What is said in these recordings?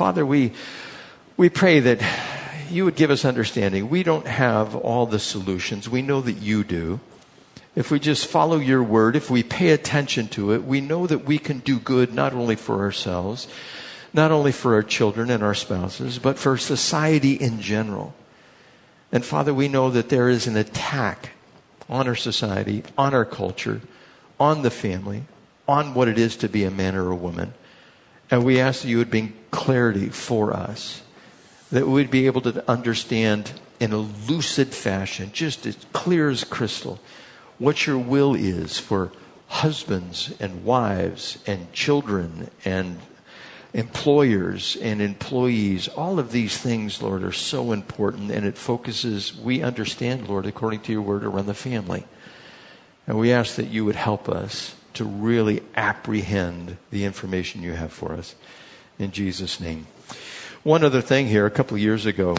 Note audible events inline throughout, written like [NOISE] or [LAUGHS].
Father, we, we pray that you would give us understanding. We don't have all the solutions. We know that you do. If we just follow your word, if we pay attention to it, we know that we can do good not only for ourselves, not only for our children and our spouses, but for society in general. And Father, we know that there is an attack on our society, on our culture, on the family, on what it is to be a man or a woman. And we ask that you would bring clarity for us, that we'd be able to understand in a lucid fashion, just as clear as crystal, what your will is for husbands and wives and children and employers and employees. All of these things, Lord, are so important, and it focuses, we understand, Lord, according to your word, around the family. And we ask that you would help us to really apprehend the information you have for us. In Jesus' name. One other thing here, a couple of years ago,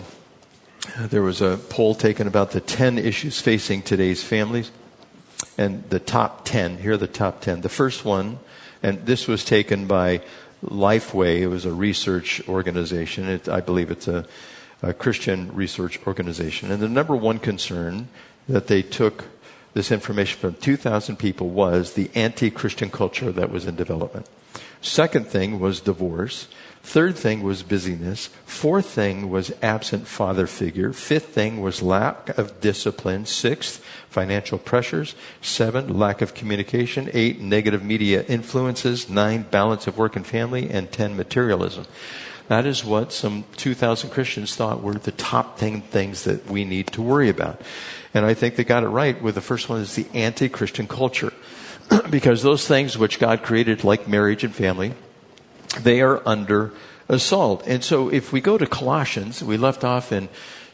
there was a poll taken about the 10 issues facing today's families. And the top 10, here are the top 10. The first one, and this was taken by Lifeway. It was a research organization. It, I believe it's a, a Christian research organization. And the number one concern that they took this information from 2,000 people was the anti-Christian culture that was in development. Second thing was divorce. Third thing was busyness. Fourth thing was absent father figure. Fifth thing was lack of discipline. Sixth, financial pressures. Seven, lack of communication. Eight, negative media influences. Nine, balance of work and family. And ten, materialism. That is what some 2,000 Christians thought were the top thing, things that we need to worry about. And I think they got it right with the first one is the anti-Christian culture. [CLEARS THROAT] because those things which God created, like marriage and family, they are under assault. And so if we go to Colossians, we left off in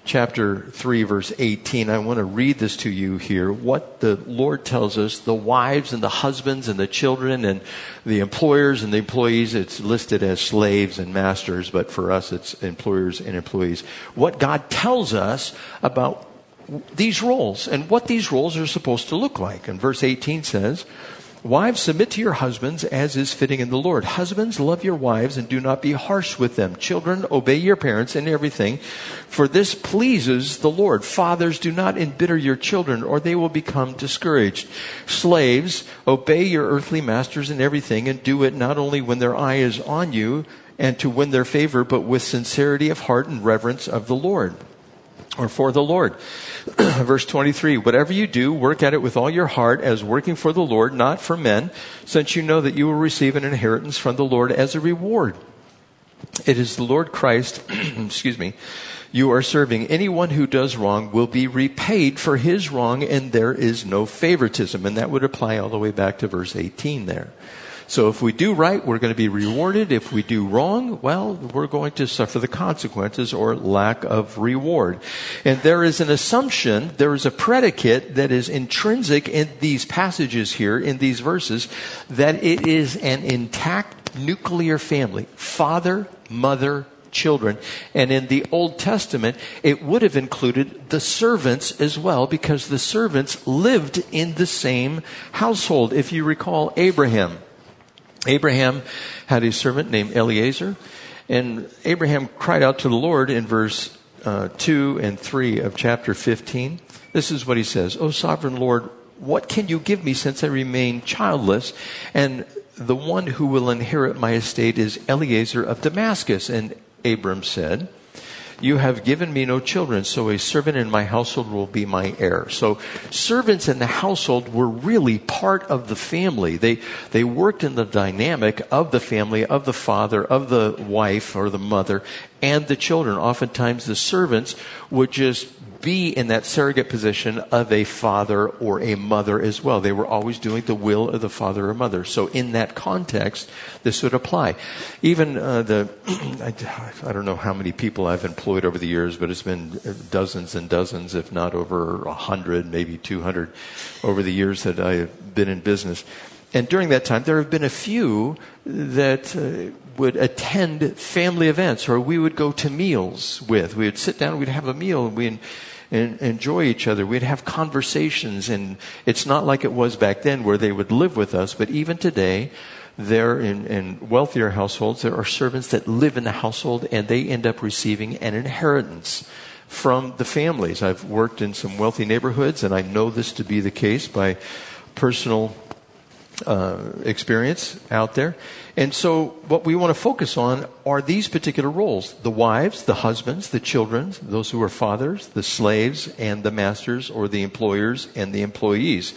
chapter 3 verse 18 i want to read this to you here. What the lord tells us the wives and the husbands and the children and the employers and the employees it's listed as slaves and masters but for us it's employers and employees. What god tells us about these roles and what these roles are supposed to look like. And verse 18 says Wives, submit to your husbands as is fitting in the Lord. Husbands, love your wives and do not be harsh with them. Children, obey your parents in everything, for this pleases the Lord. Fathers, do not embitter your children, or they will become discouraged. Slaves, obey your earthly masters in everything, and do it not only when their eye is on you and to win their favor, but with sincerity of heart and reverence of the Lord or for the Lord. [CLEARS THROAT] Verse 23, whatever you do, work at it with all your heart as working for the Lord, not for men, since you know that you will receive an inheritance from the Lord as a reward. It is the Lord Christ, [CLEARS THROAT] excuse me, you are serving. Anyone who does wrong will be repaid for his wrong, and there is no favoritism. And that would apply all the way back to verse 18 there. So if we do right, we're going to be rewarded. If we do wrong, well, we're going to suffer the consequences or lack of reward. And there is an assumption, there is a predicate that is intrinsic in these passages here, in these verses, that it is an intact nuclear family. Father, mother, children. And in the Old Testament, it would have included the servants as well because the servants lived in the same household. If you recall Abraham, Abraham had a servant named Eliezer, and Abraham cried out to the Lord in verse uh, 2 and 3 of chapter 15. This is what he says O sovereign Lord, what can you give me since I remain childless? And the one who will inherit my estate is Eliezer of Damascus. And Abram said, you have given me no children, so a servant in my household will be my heir. So servants in the household were really part of the family. They, they worked in the dynamic of the family, of the father, of the wife or the mother, and the children. Oftentimes the servants would just be in that surrogate position of a father or a mother as well. They were always doing the will of the father or mother. So in that context, this would apply. Even uh, the, [CLEARS THROAT] I, don't know how many people I've employed over the years, but it's been dozens and dozens, if not over a hundred, maybe 200 over the years that I've been in business. And during that time, there have been a few that uh, would attend family events or we would go to meals with. We would sit down, we'd have a meal, and we'd enjoy each other. We'd have conversations, and it's not like it was back then where they would live with us, but even today, there in, in wealthier households, there are servants that live in the household and they end up receiving an inheritance from the families. I've worked in some wealthy neighborhoods and I know this to be the case by personal uh, experience out there. And so, what we want to focus on are these particular roles the wives, the husbands, the children, those who are fathers, the slaves, and the masters or the employers and the employees.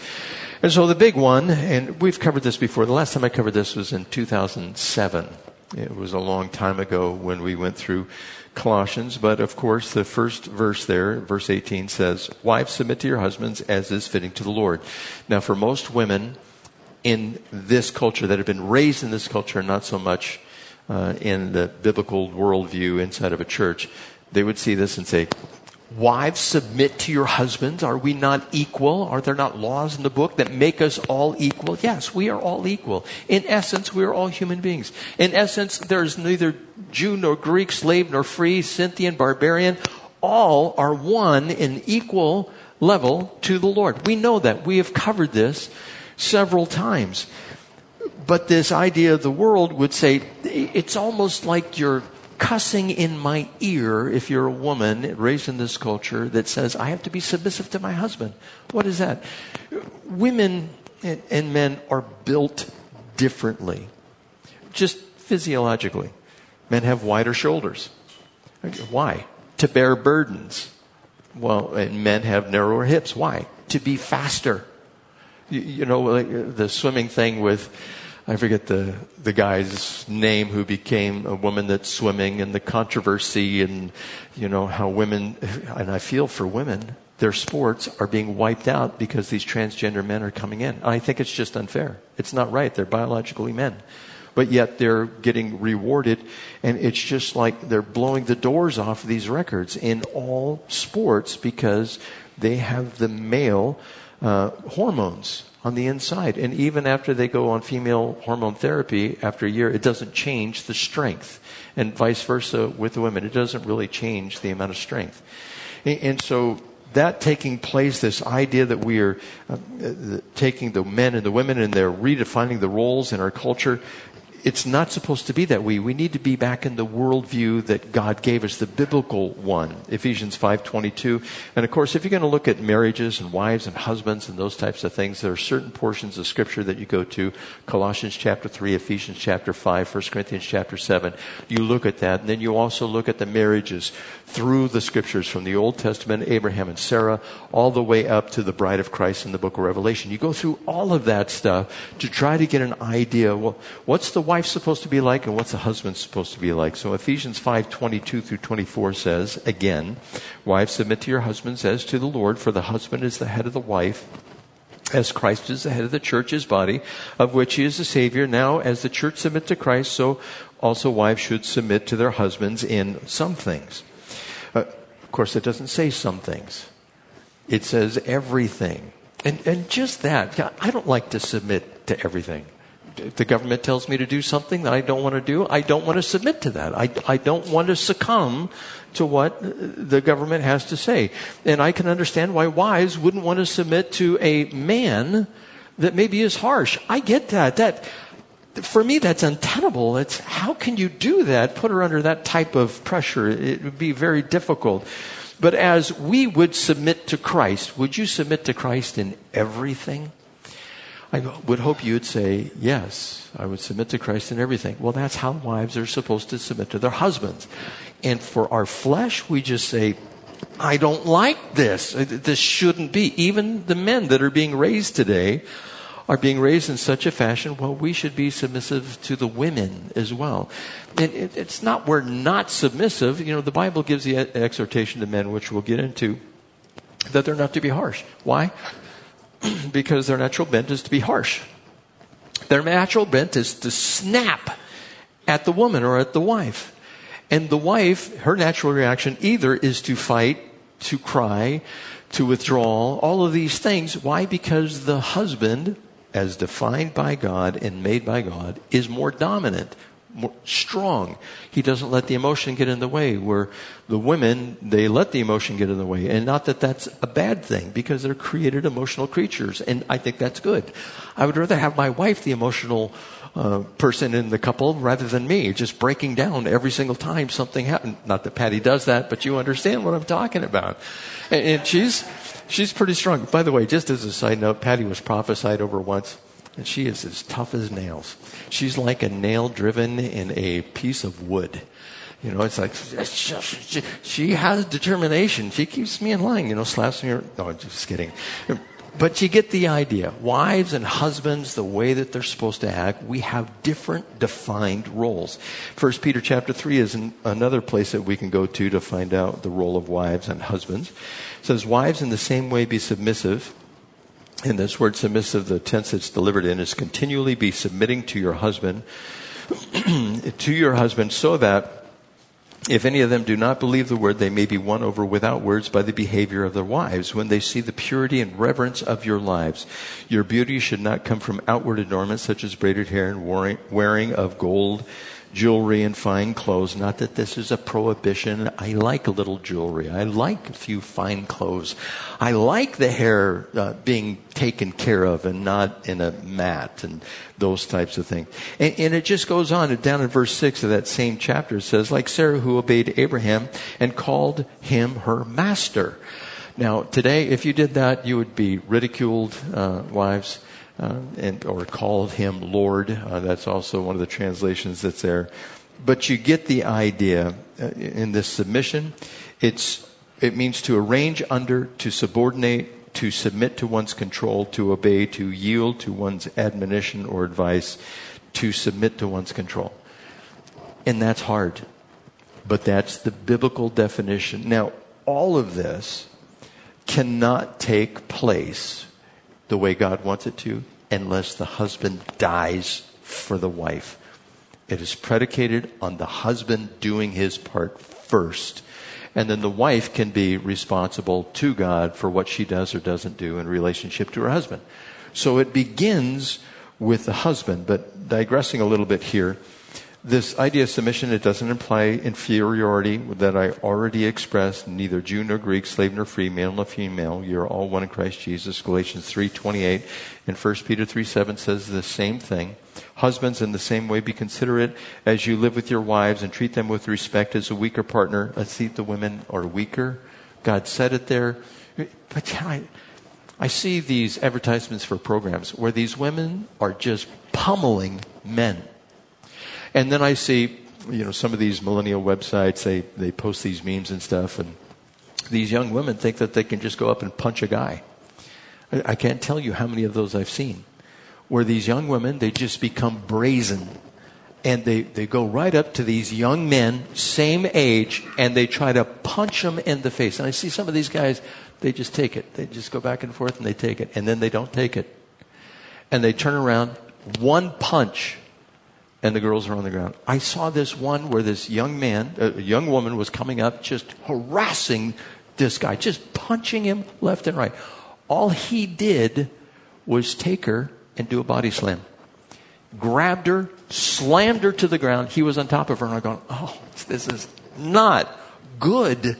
And so, the big one, and we've covered this before, the last time I covered this was in 2007. It was a long time ago when we went through Colossians, but of course, the first verse there, verse 18 says, Wives, submit to your husbands as is fitting to the Lord. Now, for most women, in this culture, that have been raised in this culture, not so much uh, in the biblical worldview inside of a church, they would see this and say, Wives, submit to your husbands. Are we not equal? Are there not laws in the book that make us all equal? Yes, we are all equal. In essence, we are all human beings. In essence, there's neither Jew nor Greek, slave nor free, Scythian, barbarian. All are one in equal level to the Lord. We know that. We have covered this several times. But this idea of the world would say it's almost like you're cussing in my ear if you're a woman raised in this culture that says, I have to be submissive to my husband. What is that? Women and men are built differently, just physiologically. Men have wider shoulders. Why? To bear burdens. Well, and men have narrower hips. Why? To be faster you, you know, like uh, the swimming thing with, I forget the, the guy's name who became a woman that's swimming and the controversy and, you know, how women, and I feel for women, their sports are being wiped out because these transgender men are coming in. I think it's just unfair. It's not right. They're biologically men. But yet they're getting rewarded, and it's just like they're blowing the doors off these records in all sports because they have the male uh, hormones on the inside. And even after they go on female hormone therapy after a year, it doesn't change the strength. And vice versa with the women. It doesn't really change the amount of strength. And, and so that taking place, this idea that we are uh, taking the men and the women and they're redefining the roles in our culture, it's not supposed to be that way. We need to be back in the worldview that God gave us, the biblical one, Ephesians 5.22. And of course, if you're going to look at marriages and wives and husbands and those types of things, there are certain portions of scripture that you go to, Colossians chapter 3, Ephesians chapter 5, 1 Corinthians chapter 7. You look at that, and then you also look at the marriages through the scriptures from the Old Testament, Abraham and Sarah, all the way up to the bride of Christ in the book of Revelation. You go through all of that stuff to try to get an idea, well, what's the wife supposed to be like and what's the husband supposed to be like? So Ephesians 5, 22 through 24 says, again, wives submit to your husbands as to the Lord, for the husband is the head of the wife as Christ is the head of the church, his body, of which he is the Savior. Now, as the church submit to Christ, so also wives should submit to their husbands in some things. Of course, it doesn't say some things. It says everything. And, and just that, I don't like to submit to everything if the government tells me to do something that I don't want to do, I don't want to submit to that. I, I don't want to succumb to what the government has to say. And I can understand why wives wouldn't want to submit to a man that maybe is harsh. I get that. That for me that's untenable. It's how can you do that? Put her under that type of pressure. It would be very difficult. But as we would submit to Christ, would you submit to Christ in everything? I would hope you would say, yes, I would submit to Christ in everything. Well, that's how wives are supposed to submit to their husbands. And for our flesh, we just say, I don't like this. This shouldn't be. Even the men that are being raised today are being raised in such a fashion, well, we should be submissive to the women as well. And it's not we're not submissive. You know, the Bible gives the exhortation to men, which we'll get into, that they're not to be harsh. Why? [CLEARS THROAT] because their natural bent is to be harsh. Their natural bent is to snap at the woman or at the wife. And the wife, her natural reaction either is to fight, to cry, to withdraw, all of these things. Why? Because the husband, as defined by God and made by God, is more dominant. more strong. He doesn't let the emotion get in the way. Where the women, they let the emotion get in the way. And not that that's a bad thing because they're created emotional creatures. And I think that's good. I would rather have my wife the emotional uh, person in the couple rather than me, just breaking down every single time something happened. Not that Patty does that, but you understand what I'm talking about. And, and she's, she's pretty strong. By the way, just as a side note, Patty was prophesied over once and she is as tough as nails. She's like a nail driven in a piece of wood. You know, it's like she, has determination. She keeps me in line. You know, slaps me. No, I'm just kidding. But you get the idea. Wives and husbands, the way that they're supposed to act, we have different defined roles. First Peter chapter three is an, another place that we can go to to find out the role of wives and husbands. Says, "Wives, in the same way, be submissive." And this word submissive, the tense it's delivered in, is continually be submitting to your husband, [CLEARS THROAT] to your husband, so that if any of them do not believe the word, they may be won over without words by the behavior of their wives when they see the purity and reverence of your lives. Your beauty should not come from outward adornments such as braided hair and wearing of gold jewelry and fine clothes. Not that this is a prohibition. I like a little jewelry. I like a few fine clothes. I like the hair uh, being taken care of and not in a mat and those types of things. And, and it just goes on. Down in verse 6 of that same chapter, it says, like Sarah who obeyed Abraham and called him her master. Now, today, if you did that, you would be ridiculed, uh, wives uh, and, or called him Lord. Uh, that's also one of the translations that's there. But you get the idea uh, in this submission. It's, it means to arrange under, to subordinate, to submit to one's control, to obey, to yield to one's admonition or advice, to submit to one's control. And that's hard. But that's the biblical definition. Now, all of this cannot take place the way God wants it to unless the husband dies for the wife. It is predicated on the husband doing his part first. And then the wife can be responsible to God for what she does or doesn't do in relationship to her husband. So it begins with the husband. But digressing a little bit here, this idea of submission, it doesn't imply inferiority that I already expressed, neither Jew nor Greek, slave nor free, male nor female. You're all one in Christ Jesus. Galatians 3.28 and 1 Peter 3.7 says the same thing. Husbands, in the same way, be considerate as you live with your wives and treat them with respect as a weaker partner. Let's see the women are weaker. God said it there. But I, I see these advertisements for programs where these women are just pummeling men and then I see, you know, some of these millennial websites, they, they post these memes and stuff, and these young women think that they can just go up and punch a guy. I, I can't tell you how many of those I've seen. Where these young women, they just become brazen. And they, they go right up to these young men, same age, and they try to punch them in the face. And I see some of these guys, they just take it. They just go back and forth and they take it. And then they don't take it. And they turn around, one punch, and the girls are on the ground. I saw this one where this young man, a young woman was coming up just harassing this guy, just punching him left and right. All he did was take her and do a body slam. Grabbed her, slammed her to the ground. He was on top of her and I go, oh, this is not good.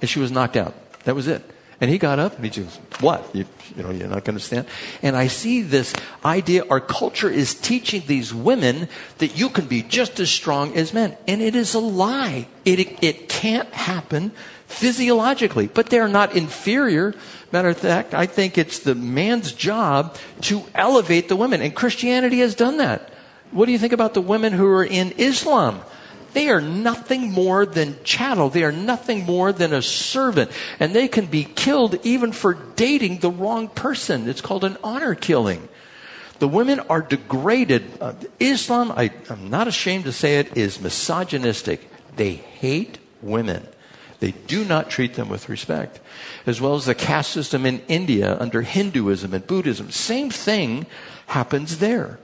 And she was knocked out. That was it. And he got up and he just, what? You, you know, you're not going to stand. And I see this idea, our culture is teaching these women that you can be just as strong as men. And it is a lie. It, it can't happen physiologically, but they're not inferior. Matter of fact, I think it's the man's job to elevate the women. And Christianity has done that. What do you think about the women who are in Islam? They are nothing more than chattel. They are nothing more than a servant. And they can be killed even for dating the wrong person. It's called an honor killing. The women are degraded. Uh, Islam, I, I'm not ashamed to say it, is misogynistic. They hate women. They do not treat them with respect. As well as the caste system in India under Hinduism and Buddhism. Same thing happens there.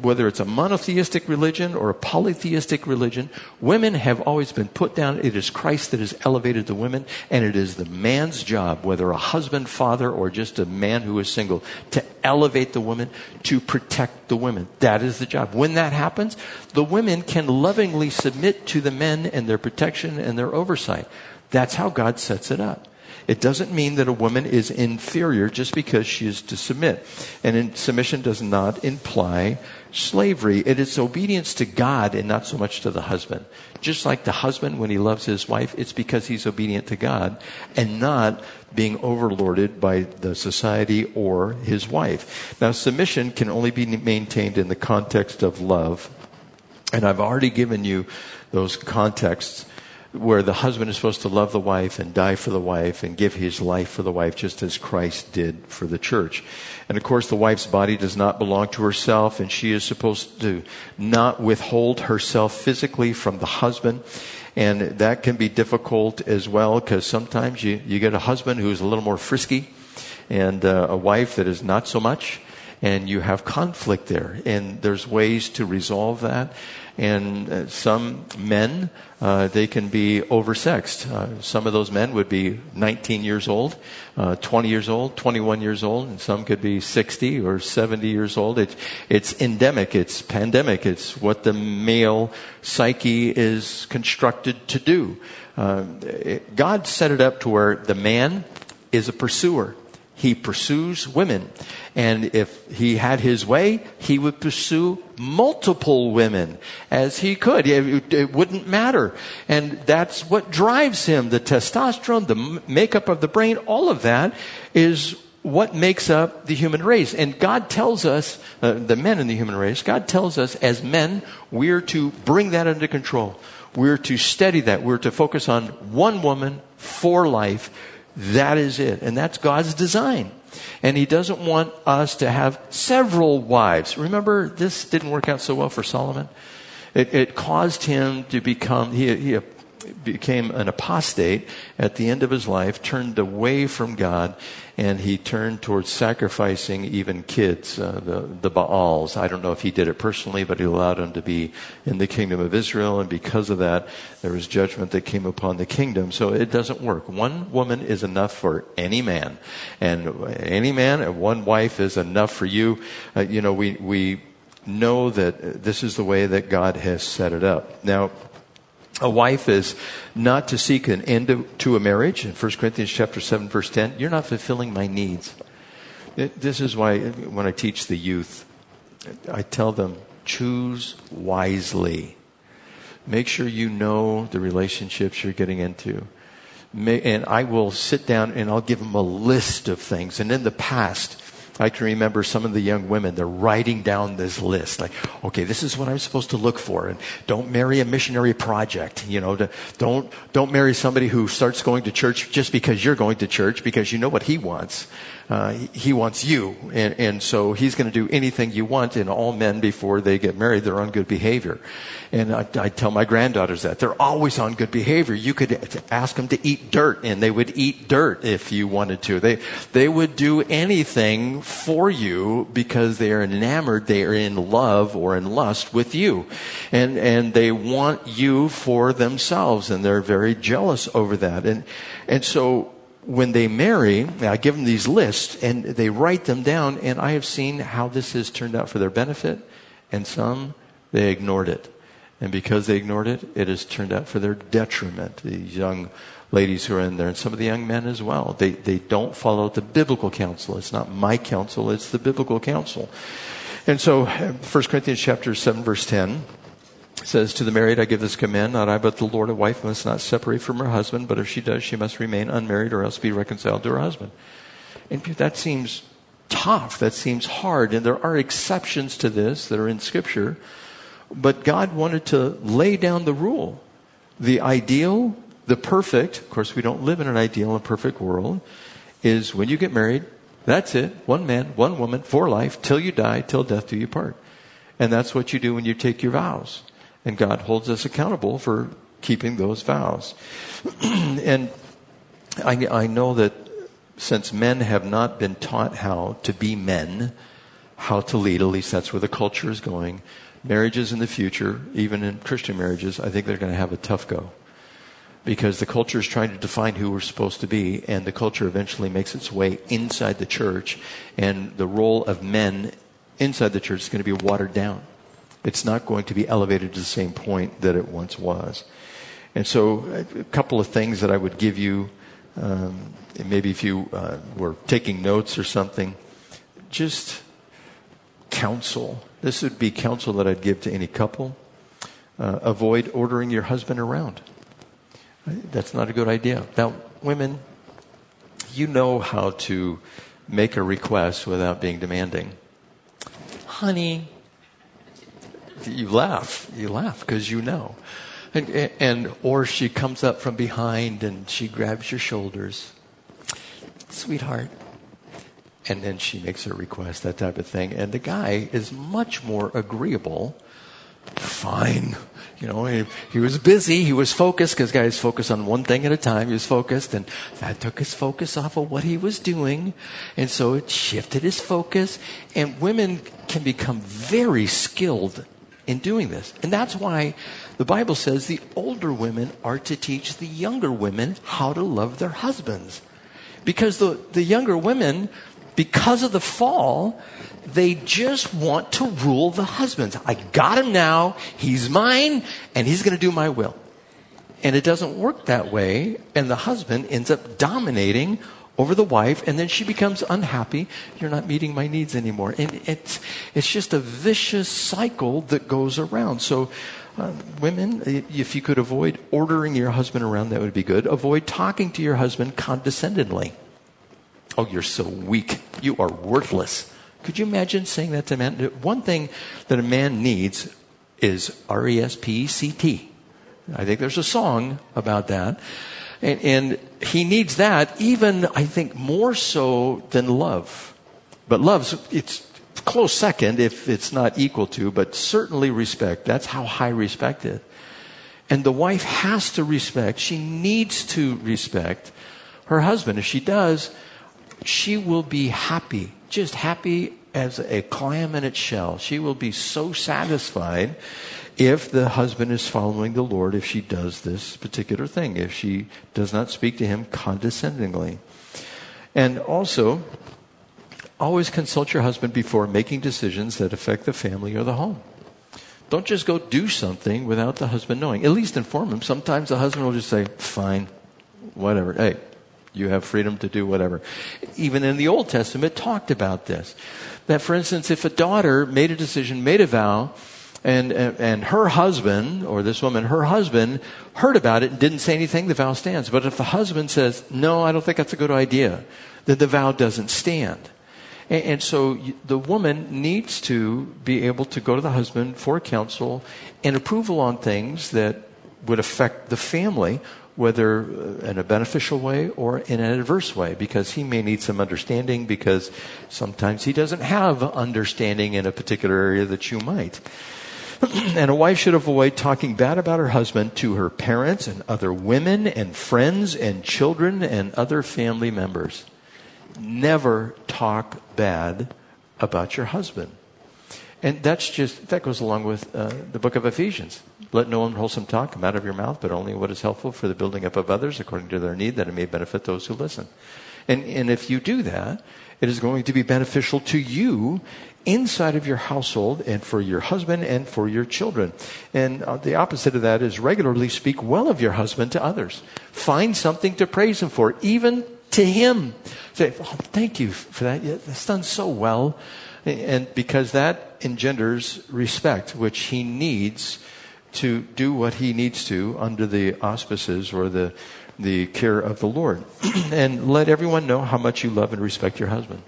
Whether it's a monotheistic religion or a polytheistic religion, women have always been put down. It is Christ that has elevated the women, and it is the man's job, whether a husband, father, or just a man who is single, to elevate the woman, to protect the women. That is the job. When that happens, the women can lovingly submit to the men and their protection and their oversight. That's how God sets it up. It doesn't mean that a woman is inferior just because she is to submit. And submission does not imply slavery. It is obedience to God and not so much to the husband. Just like the husband, when he loves his wife, it's because he's obedient to God and not being overlorded by the society or his wife. Now, submission can only be maintained in the context of love. And I've already given you those contexts where the husband is supposed to love the wife and die for the wife and give his life for the wife just as Christ did for the church. And of course, the wife's body does not belong to herself and she is supposed to not withhold herself physically from the husband. And that can be difficult as well because sometimes you, you get a husband who's a little more frisky and uh, a wife that is not so much and you have conflict there. And there's ways to resolve that. And uh, some men, uh, they can be oversexed. Uh, some of those men would be 19 years old, uh, 20 years old, 21 years old, and some could be 60 or 70 years old. It, it's endemic. It's pandemic. It's what the male psyche is constructed to do. Uh, it, God set it up to where the man is a pursuer he pursues women. And if he had his way, he would pursue multiple women as he could. It, wouldn't matter. And that's what drives him. The testosterone, the makeup of the brain, all of that is what makes up the human race. And God tells us, uh, the men in the human race, God tells us as men, we're to bring that under control. We're to steady that. We're to focus on one woman for life that is it. And that's God's design. And He doesn't want us to have several wives. Remember, this didn't work out so well for Solomon. It, it caused him to become, he, he became an apostate at the end of his life, turned away from God, and he turned towards sacrificing even kids, uh, the, the Baals. I don't know if he did it personally, but he allowed them to be in the kingdom of Israel, and because of that, there was judgment that came upon the kingdom. So it doesn't work. One woman is enough for any man, and any man, and one wife is enough for you. Uh, you know, we, we know that this is the way that God has set it up. Now, a wife is not to seek an end to a marriage. In 1 Corinthians chapter 7 verse 10, you're not fulfilling my needs. This is why when I teach the youth, I tell them, choose wisely. Make sure you know the relationships you're getting into. And I will sit down and I'll give them a list of things. And in the past, I can remember some of the young women, they're writing down this list. Like, okay, this is what I'm supposed to look for. And don't marry a missionary project. You know, don't, don't marry somebody who starts going to church just because you're going to church because you know what he wants. Uh, he wants you. And, and so he's going to do anything you want. And all men, before they get married, they're on good behavior. And I, I tell my granddaughters that. They're always on good behavior. You could ask them to eat dirt, and they would eat dirt if you wanted to. They, they would do anything for you because they are enamored, they are in love or in lust with you. And, and they want you for themselves, and they're very jealous over that. And, and so when they marry, I give them these lists and they write them down, and I have seen how this has turned out for their benefit, and some they ignored it. And because they ignored it, it has turned out for their detriment. These young ladies who are in there, and some of the young men as well, they, they don't follow the biblical counsel. It's not my counsel, it's the biblical counsel. And so, uh, 1 Corinthians chapter 7, verse 10 says, To the married I give this command, not I, but the Lord, a wife must not separate from her husband, but if she does, she must remain unmarried or else be reconciled to her husband. And that seems tough. That seems hard. And there are exceptions to this that are in Scripture. But God wanted to lay down the rule. The ideal, the perfect, of course, we don't live in an ideal and perfect world, is when you get married, that's it. One man, one woman, for life, till you die, till death do you part. And that's what you do when you take your vows. And God holds us accountable for keeping those vows. [CLEARS THROAT] and I, I know that since men have not been taught how to be men, how to lead. At least that's where the culture is going. Marriages in the future, even in Christian marriages, I think they're going to have a tough go. Because the culture is trying to define who we're supposed to be, and the culture eventually makes its way inside the church, and the role of men inside the church is going to be watered down. It's not going to be elevated to the same point that it once was. And so, a couple of things that I would give you, um, maybe if you uh, were taking notes or something, just counsel. This would be counsel that I'd give to any couple. Uh, avoid ordering your husband around. That's not a good idea. Now, women, you know how to make a request without being demanding. Honey, you laugh. You laugh because you know. And, and, or she comes up from behind and she grabs your shoulders. Sweetheart, and then she makes her request, that type of thing. And the guy is much more agreeable. Fine. You know, he, he was busy. He was focused because guys focus on one thing at a time. He was focused and that took his focus off of what he was doing. And so it shifted his focus. And women can become very skilled in doing this. And that's why the Bible says the older women are to teach the younger women how to love their husbands. Because the, the younger women because of the fall, they just want to rule the husbands. I got him now. He's mine and he's going to do my will. And it doesn't work that way. And the husband ends up dominating over the wife and then she becomes unhappy. You're not meeting my needs anymore. And it's, it's just a vicious cycle that goes around. So, uh, women, if you could avoid ordering your husband around, that would be good. Avoid talking to your husband condescendingly. Oh, you're so weak. You are worthless. Could you imagine saying that to a man? One thing that a man needs is R E S P C T. I think there's a song about that. And, and, he needs that even, I think, more so than love. But love's, it's close second if it's not equal to, but certainly respect. That's how high respect is. And the wife has to respect, she needs to respect her husband. If she does, she will be happy, just happy as a clam in its shell. She will be so satisfied if the husband is following the Lord, if she does this particular thing, if she does not speak to him condescendingly. And also, always consult your husband before making decisions that affect the family or the home. Don't just go do something without the husband knowing. At least inform him. Sometimes the husband will just say, fine, whatever. Hey, you have freedom to do whatever. Even in the Old Testament, talked about this. That, for instance, if a daughter made a decision, made a vow, and, and her husband, or this woman, her husband, heard about it and didn't say anything, the vow stands. But if the husband says, no, I don't think that's a good idea, then the vow doesn't stand. And, and so the woman needs to be able to go to the husband for counsel and approval on things that would affect the family whether uh, in a beneficial way or in an adverse way, because he may need some understanding, because sometimes he doesn't have understanding in a particular area that you might. [CLEARS THROAT] and a wife should avoid talking bad about her husband to her parents and other women and friends and children and other family members. Never talk bad about your husband. And that's just, that goes along with uh, the book of Ephesians. Let no unwholesome talk come out of your mouth, but only what is helpful for the building up of others according to their need, that it may benefit those who listen. And, and if you do that, it is going to be beneficial to you inside of your household and for your husband and for your children. And uh, the opposite of that is regularly speak well of your husband to others. Find something to praise him for, even to him. Say, oh, thank you for that. That's done so well. And because that engenders respect, which he needs to do what he needs to under the auspices or the, the care of the Lord. [CLEARS THROAT] and let everyone know how much you love and respect your husband.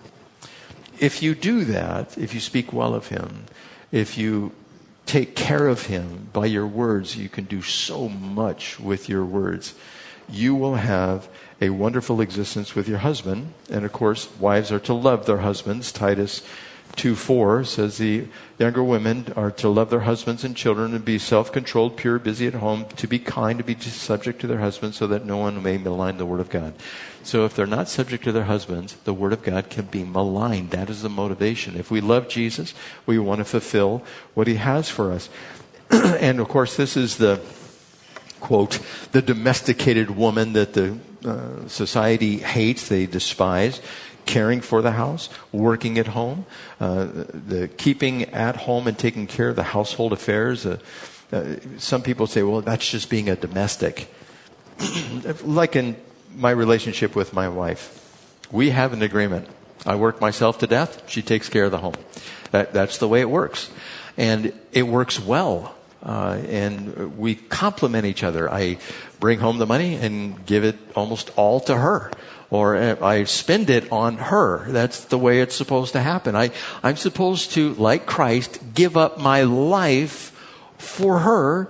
If you do that, if you speak well of him, if you take care of him by your words, you can do so much with your words. You will have a wonderful existence with your husband. And of course, wives are to love their husbands. Titus 2 4 says the younger women are to love their husbands and children and be self controlled, pure, busy at home, to be kind, to be subject to their husbands, so that no one may malign the word of God. So if they're not subject to their husbands, the word of God can be maligned. That is the motivation. If we love Jesus, we want to fulfill what he has for us. [CLEARS THROAT] and of course, this is the quote, the domesticated woman that the uh, society hates, they despise caring for the house, working at home, uh, the keeping at home and taking care of the household affairs. Uh, uh, some people say, well, that's just being a domestic. [CLEARS THROAT] like in my relationship with my wife, we have an agreement. I work myself to death. She takes care of the home. That, that's the way it works. And it works well. Uh, and we complement each other. I bring home the money and give it almost all to her or uh, I spend it on her. That's the way it's supposed to happen. I, I'm supposed to, like Christ, give up my life for her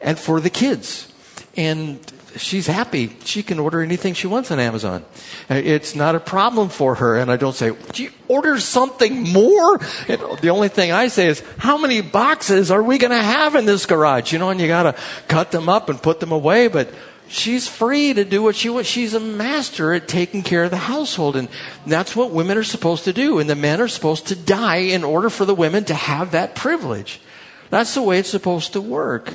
and for the kids. And she's happy. She can order anything she wants on Amazon. Uh, it's not a problem for her. And I don't say, "Gee, order something more? And the only thing I say is, how many boxes are we going to have in this garage? You know, and you got to cut them up and put them away. But she's free to do what she wants. She's a master at taking care of the household. And that's what women are supposed to do. And the men are supposed to die in order for the women to have that privilege. That's the way it's supposed to work.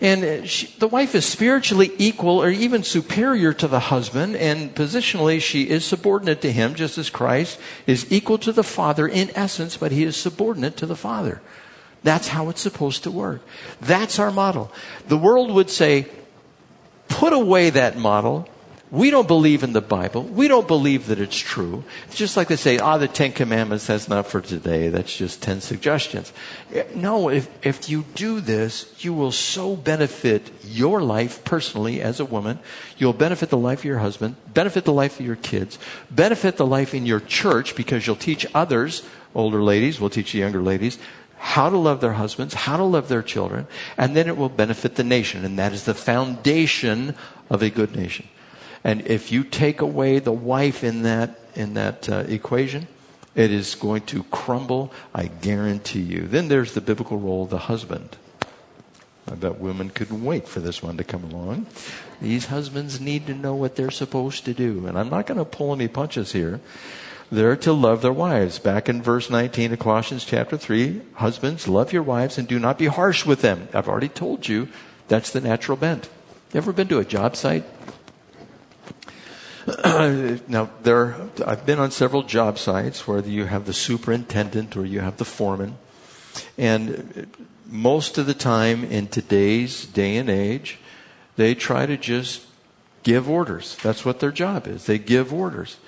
And she, the wife is spiritually equal or even superior to the husband, and positionally she is subordinate to him, just as Christ is equal to the Father in essence, but he is subordinate to the Father. That's how it's supposed to work. That's our model. The world would say, put away that model. We don't believe in the Bible. We don't believe that it's true. It's just like they say, ah, the Ten Commandments, that's not for today. That's just ten suggestions. No, if, if you do this, you will so benefit your life personally as a woman. You'll benefit the life of your husband, benefit the life of your kids, benefit the life in your church because you'll teach others, older ladies, will teach the younger ladies, how to love their husbands, how to love their children, and then it will benefit the nation. And that is the foundation of a good nation. And if you take away the wife in that, in that uh, equation, it is going to crumble, I guarantee you. Then there's the biblical role of the husband. I bet women couldn't wait for this one to come along. These husbands need to know what they're supposed to do. And I'm not going to pull any punches here. They're to love their wives. Back in verse 19 of Colossians chapter 3, husbands, love your wives and do not be harsh with them. I've already told you that's the natural bent. You ever been to a job site? [CLEARS THROAT] now, there, I've been on several job sites where you have the superintendent or you have the foreman. And most of the time in today's day and age, they try to just give orders. That's what their job is. They give orders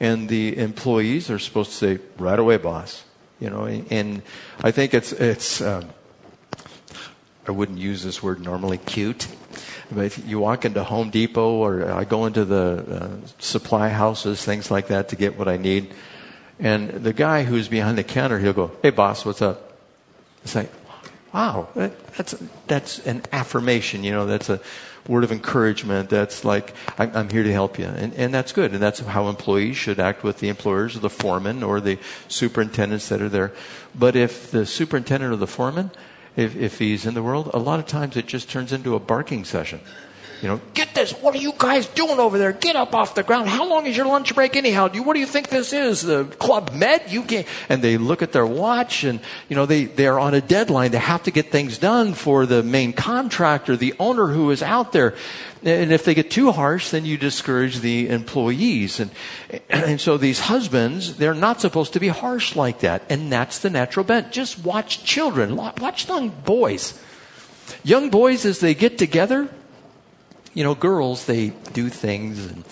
and the employees are supposed to say, "Right away, boss." You know, and I think it's it's. Um, I wouldn't use this word normally, cute. But if you walk into Home Depot or I go into the uh, supply houses, things like that, to get what I need. And the guy who's behind the counter, he'll go, "Hey, boss, what's up?" It's like, wow, that's that's an affirmation. You know, that's a word of encouragement that's like, I'm here to help you. And, and that's good. And that's how employees should act with the employers or the foreman or the superintendents that are there. But if the superintendent or the foreman, if, if he's in the world, a lot of times it just turns into a barking session. You know, get this. What are you guys doing over there? Get up off the ground. How long is your lunch break anyhow? Do what do you think this is? The Club Med? You can't. And they look at their watch and, you know, they, they're on a deadline. They have to get things done for the main contractor, the owner who is out there. And if they get too harsh, then you discourage the employees. And, [CLEARS THROAT] and so these husbands, they're not supposed to be harsh like that. And that's the natural bent. Just watch children. Watch young boys. Young boys, as they get together, you know, girls, they do things and,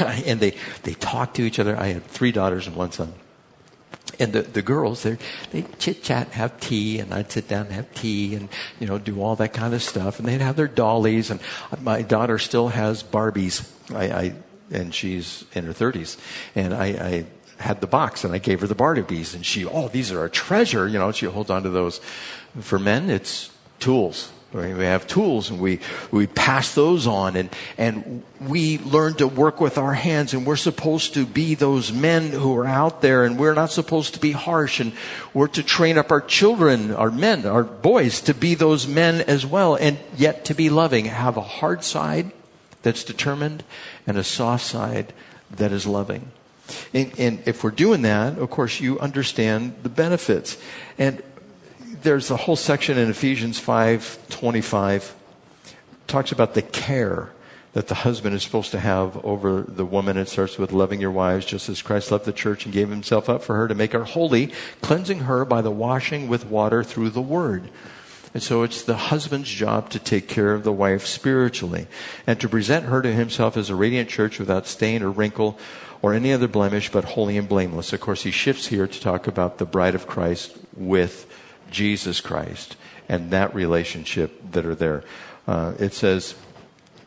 [COUGHS] and they, they talk to each other. I have three daughters and one son. And the, the girls, they chit chat, have tea, and I'd sit down and have tea and, you know, do all that kind of stuff. And they'd have their dollies. And my daughter still has Barbies. I, I and she's in her 30s. And I, I had the box and I gave her the Barbies. And she, oh, these are a treasure. You know, she holds on to those. For men, it's tools We have tools and we, we pass those on and, and we learn to work with our hands and we're supposed to be those men who are out there and we're not supposed to be harsh and we're to train up our children, our men, our boys to be those men as well and yet to be loving. Have a hard side that's determined and a soft side that is loving. And, and if we're doing that, of course, you understand the benefits. And there's a whole section in Ephesians 5:25 talks about the care that the husband is supposed to have over the woman. It starts with loving your wives just as Christ loved the church and gave himself up for her to make her holy, cleansing her by the washing with water through the word. And so it's the husband's job to take care of the wife spiritually and to present her to himself as a radiant church without stain or wrinkle or any other blemish, but holy and blameless. Of course, he shifts here to talk about the bride of Christ with Jesus Christ and that relationship that are there. Uh, it says,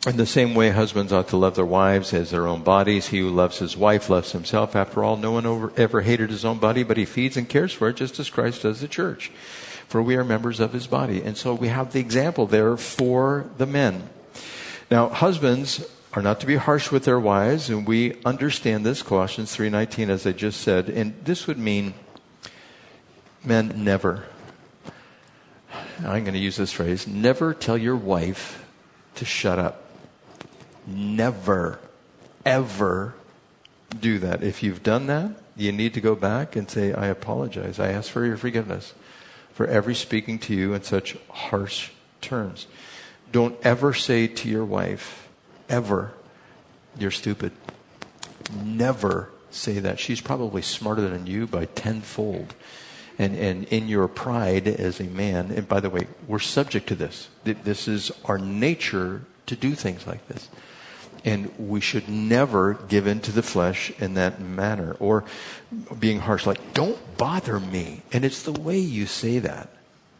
in the same way, husbands ought to love their wives as their own bodies. He who loves his wife loves himself. After all, no one over, ever hated his own body, but he feeds and cares for it just as Christ does the church. For we are members of his body. And so we have the example there for the men. Now, husbands are not to be harsh with their wives, and we understand this, Colossians 3.19, as I just said. And this would mean men never I'm going to use this phrase never tell your wife to shut up. Never, ever do that. If you've done that, you need to go back and say, I apologize. I ask for your forgiveness for every speaking to you in such harsh terms. Don't ever say to your wife, ever, you're stupid. Never say that. She's probably smarter than you by tenfold and, and in your pride as a man, and by the way, we're subject to this. This is our nature to do things like this. And we should never give in to the flesh in that manner or being harsh, like, don't bother me. And it's the way you say that.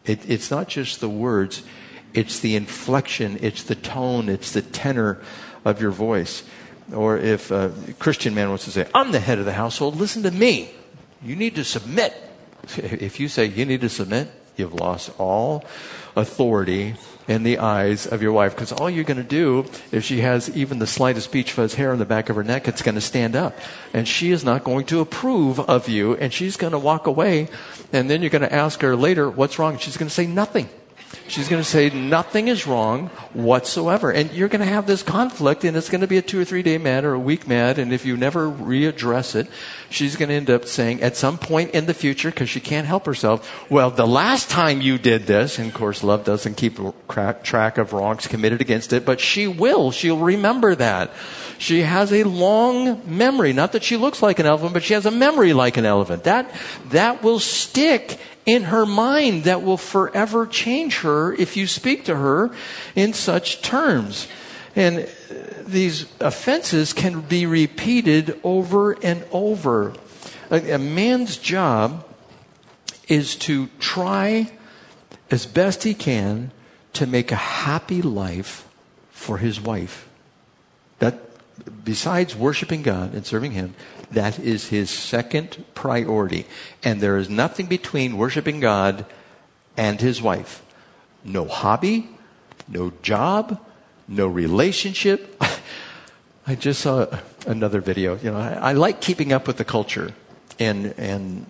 It, it's not just the words, it's the inflection, it's the tone, it's the tenor of your voice. Or if a Christian man wants to say, I'm the head of the household, listen to me. You need to submit [LAUGHS] if you say you need to submit, you've lost all authority in the eyes of your wife. Because all you're going to do, if she has even the slightest beach fuzz hair on the back of her neck, it's going to stand up. And she is not going to approve of you, and she's going to walk away. And then you're going to ask her later, what's wrong? She's going to say nothing. She's going to say nothing is wrong whatsoever. And you're going to have this conflict, and it's going to be a two or three day mad or a week mad. And if you never readdress it, she's going to end up saying at some point in the future, because she can't help herself, well, the last time you did this, and of course, love doesn't keep track of wrongs committed against it, but she will. She'll remember that. She has a long memory. Not that she looks like an elephant, but she has a memory like an elephant. That, that will stick in her mind that will forever change her if you speak to her in such terms. And uh, these offenses can be repeated over and over. A, a man's job is to try as best he can to make a happy life for his wife. That besides worshiping God and serving him, that is his second priority. And there is nothing between worshiping God and his wife. No hobby, no job, no relationship. [LAUGHS] I just saw another video. You know, I, I like keeping up with the culture and and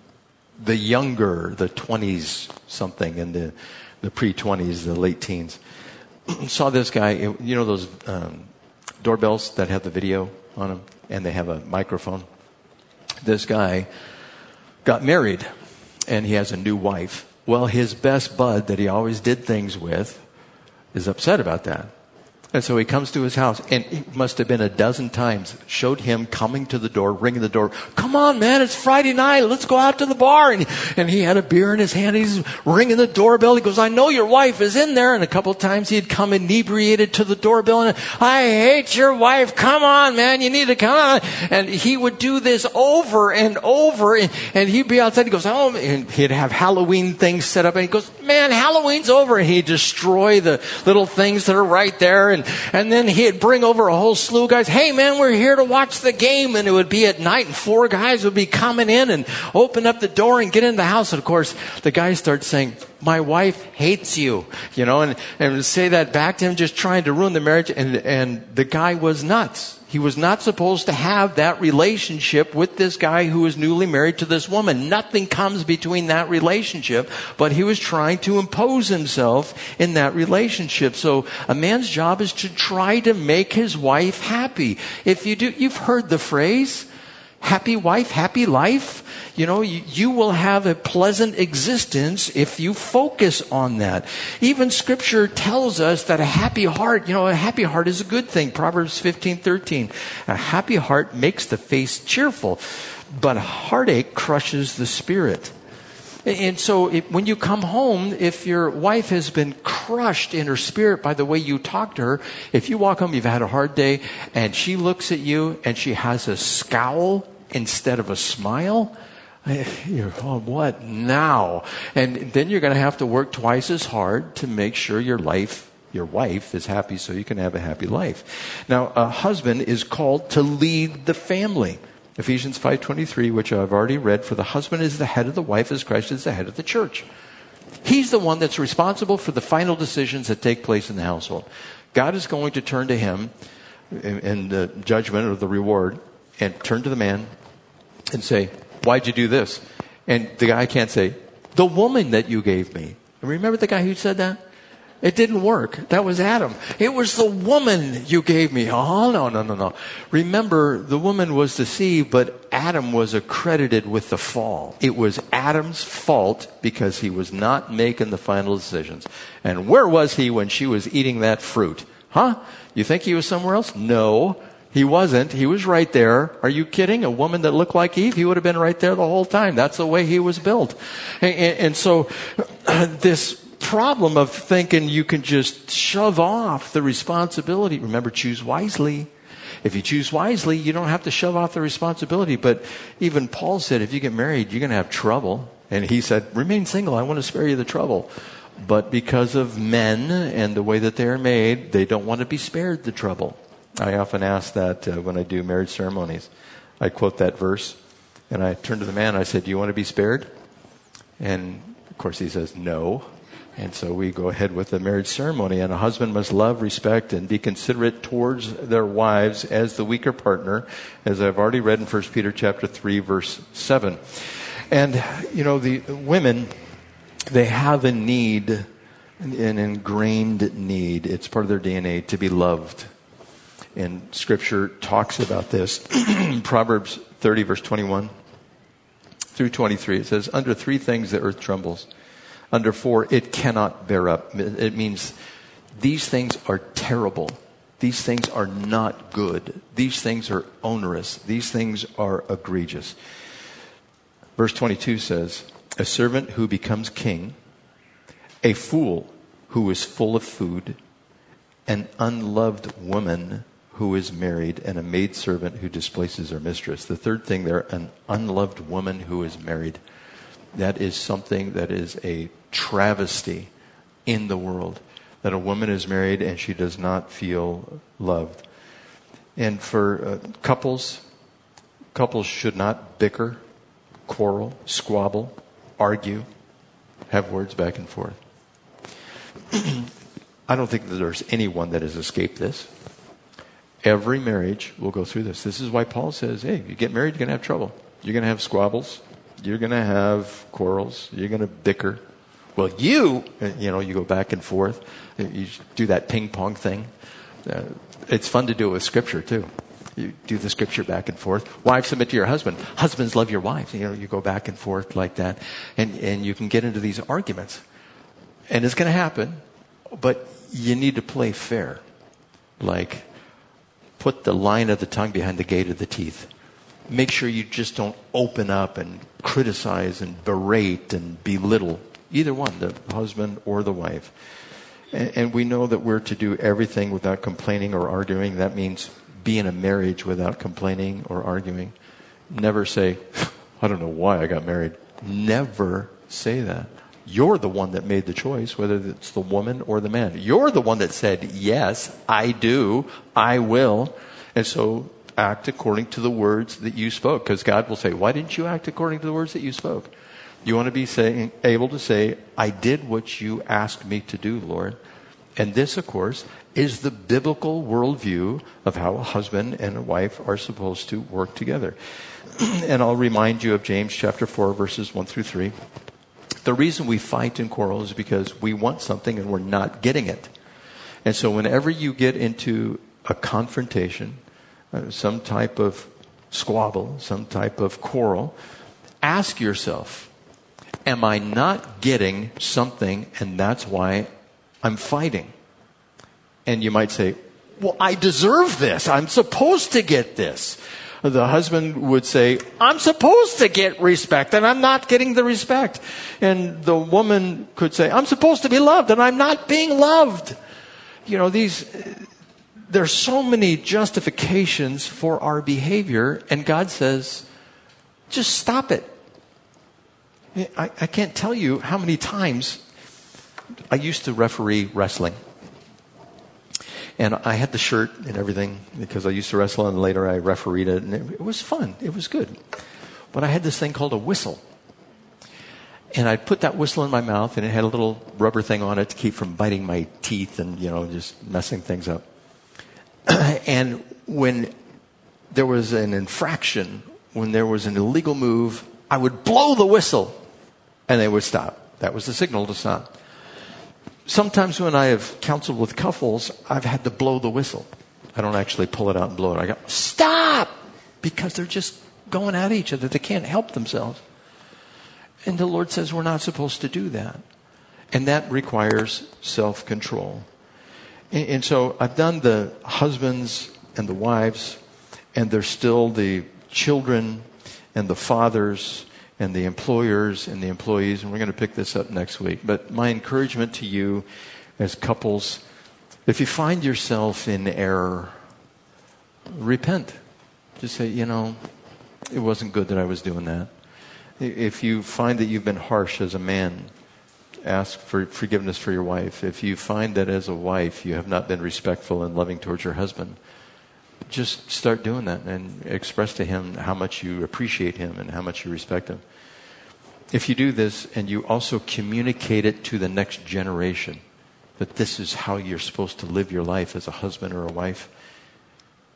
the younger, the twenties something, and the the pre twenties, the late teens. [CLEARS THROAT] saw this guy. You know those um, doorbells that have the video on them, and they have a microphone this guy got married and he has a new wife. Well, his best bud that he always did things with is upset about that. And so he comes to his house, and it must have been a dozen times, showed him coming to the door, ringing the door. Come on, man, it's Friday night. Let's go out to the bar. And, and he had a beer in his hand. He's ringing the doorbell. He goes, I know your wife is in there. And a couple of times he'd come inebriated to the doorbell and, I hate your wife. Come on, man, you need to come on. And he would do this over and over. And, and he'd be outside. He goes, oh, and he'd have Halloween things set up. And he goes, man, Halloween's over. And he'd destroy the little things that are right there. And And, then he'd bring over a whole slew of guys. Hey man, we're here to watch the game. And it would be at night and four guys would be coming in and open up the door and get in the house. And of course, the guys start saying, my wife hates you, you know, and, and say that back to him, just trying to ruin the marriage. And, and the guy was nuts. He was not supposed to have that relationship with this guy who was newly married to this woman. Nothing comes between that relationship, but he was trying to impose himself in that relationship. So a man's job is to try to make his wife happy. If you do, you've heard the phrase, happy wife, happy life. You know, you, you, will have a pleasant existence if you focus on that. Even scripture tells us that a happy heart, you know, a happy heart is a good thing. Proverbs 15, 13. A happy heart makes the face cheerful, but a heartache crushes the spirit. And so it, when you come home, if your wife has been crushed in her spirit by the way you talk to her, if you walk home, you've had a hard day, and she looks at you and she has a scowl instead of a smile, [LAUGHS] you're, oh, what now? And then you're going to have to work twice as hard to make sure your life, your wife is happy so you can have a happy life. Now, a husband is called to lead the family. Ephesians 5:23, which I've already read, for the husband is the head of the wife as Christ is the head of the church. He's the one that's responsible for the final decisions that take place in the household. God is going to turn to him in, in the judgment or the reward and turn to the man and say, Why'd you do this? And the guy can't say, The woman that you gave me. And Remember the guy who said that? It didn't work. That was Adam. It was the woman you gave me. Oh, no, no, no, no. Remember, the woman was deceived, but Adam was accredited with the fall. It was Adam's fault because he was not making the final decisions. And where was he when she was eating that fruit? Huh? You think he was somewhere else? No. He wasn't. He was right there. Are you kidding? A woman that looked like Eve, he would have been right there the whole time. That's the way he was built. And, and, and so [CLEARS THROAT] this problem of thinking you can just shove off the responsibility. Remember, choose wisely. If you choose wisely, you don't have to shove off the responsibility. But even Paul said, if you get married, you're going to have trouble. And he said, remain single. I want to spare you the trouble. But because of men and the way that they're made, they don't want to be spared the trouble. I often ask that uh, when I do marriage ceremonies. I quote that verse, and I turn to the man I said, Do you want to be spared? And of course, he says, No. And so we go ahead with the marriage ceremony. And a husband must love, respect, and be considerate towards their wives as the weaker partner, as I've already read in 1 Peter chapter 3, verse 7. And, you know, the women, they have a need, an ingrained need. It's part of their DNA to be loved and scripture talks about this. [CLEARS THROAT] Proverbs 30, verse 21 through 23, it says, Under three things the earth trembles. Under four, it cannot bear up. It means these things are terrible. These things are not good. These things are onerous. These things are egregious. Verse 22 says, A servant who becomes king, a fool who is full of food, an unloved woman who is married and a maidservant who displaces her mistress. The third thing there, an unloved woman who is married. That is something that is a travesty in the world. That a woman is married and she does not feel loved. And for uh, couples, couples should not bicker, quarrel, squabble, argue, have words back and forth. [CLEARS THROAT] I don't think that there's anyone that has escaped this. Every marriage will go through this. This is why Paul says, hey, you get married, you're going to have trouble. You're going to have squabbles. You're going to have quarrels. You're going to bicker. Well, you, you know, you go back and forth. You do that ping pong thing. Uh, it's fun to do it with scripture too. You do the scripture back and forth. Wives submit to your husband. Husbands love your wives. You know, you go back and forth like that. And, and you can get into these arguments. And it's going to happen, but you need to play fair. Like, put the line of the tongue behind the gate of the teeth. Make sure you just don't open up and criticize and berate and belittle either one, the husband or the wife. And, and we know that we're to do everything without complaining or arguing. That means be in a marriage without complaining or arguing. Never say, I don't know why I got married. Never say that. You're the one that made the choice, whether it's the woman or the man. You're the one that said, Yes, I do, I will. And so act according to the words that you spoke. Because God will say, Why didn't you act according to the words that you spoke? You want to be saying, able to say, I did what you asked me to do, Lord. And this, of course, is the biblical worldview of how a husband and a wife are supposed to work together. [CLEARS THROAT] and I'll remind you of James chapter 4, verses 1 through 3. The reason we fight and quarrel is because we want something and we're not getting it. And so whenever you get into a confrontation, uh, some type of squabble, some type of quarrel, ask yourself, am I not getting something and that's why I'm fighting? And you might say, well, I deserve this. I'm supposed to get this. The husband would say, I'm supposed to get respect and I'm not getting the respect. And the woman could say, I'm supposed to be loved and I'm not being loved. You know, these, there's so many justifications for our behavior and God says, just stop it. I, I can't tell you how many times I used to referee wrestling. And I had the shirt and everything because I used to wrestle and later I refereed it and it, it was fun. It was good. But I had this thing called a whistle. And I'd put that whistle in my mouth and it had a little rubber thing on it to keep from biting my teeth and, you know, just messing things up. [CLEARS THROAT] and when there was an infraction, when there was an illegal move, I would blow the whistle and they would stop. That was the signal to stop sometimes when I have counseled with couples, I've had to blow the whistle. I don't actually pull it out and blow it. I go, stop! Because they're just going at each other. They can't help themselves. And the Lord says we're not supposed to do that. And that requires self control. And, and, so I've done the husbands and the wives, and there's still the children and the fathers and the employers and the employees, and we're going to pick this up next week. But my encouragement to you as couples, if you find yourself in error, repent. Just say, you know, it wasn't good that I was doing that. If you find that you've been harsh as a man, ask for forgiveness for your wife. If you find that as a wife you have not been respectful and loving towards your husband, just start doing that and express to him how much you appreciate him and how much you respect him. If you do this and you also communicate it to the next generation, that this is how you're supposed to live your life as a husband or a wife,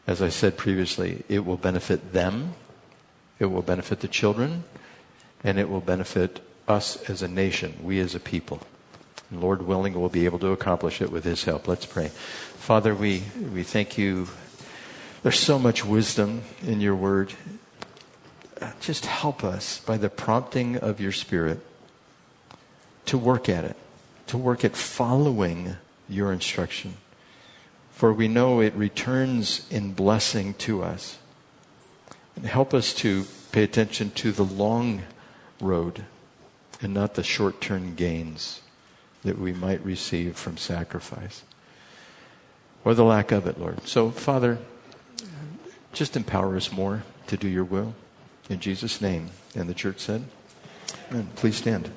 as I said previously, it will benefit them, it will benefit the children, and it will benefit us as a nation, we as a people. And Lord willing, we'll be able to accomplish it with His help. Let's pray. Father, we, we thank you there's so much wisdom in your word. Just help us by the prompting of your Spirit to work at it, to work at following your instruction. For we know it returns in blessing to us. And help us to pay attention to the long road and not the short term gains that we might receive from sacrifice or the lack of it, Lord. So, Father, just empower us more to do your will. In Jesus' name. And the church said, Amen. Please stand.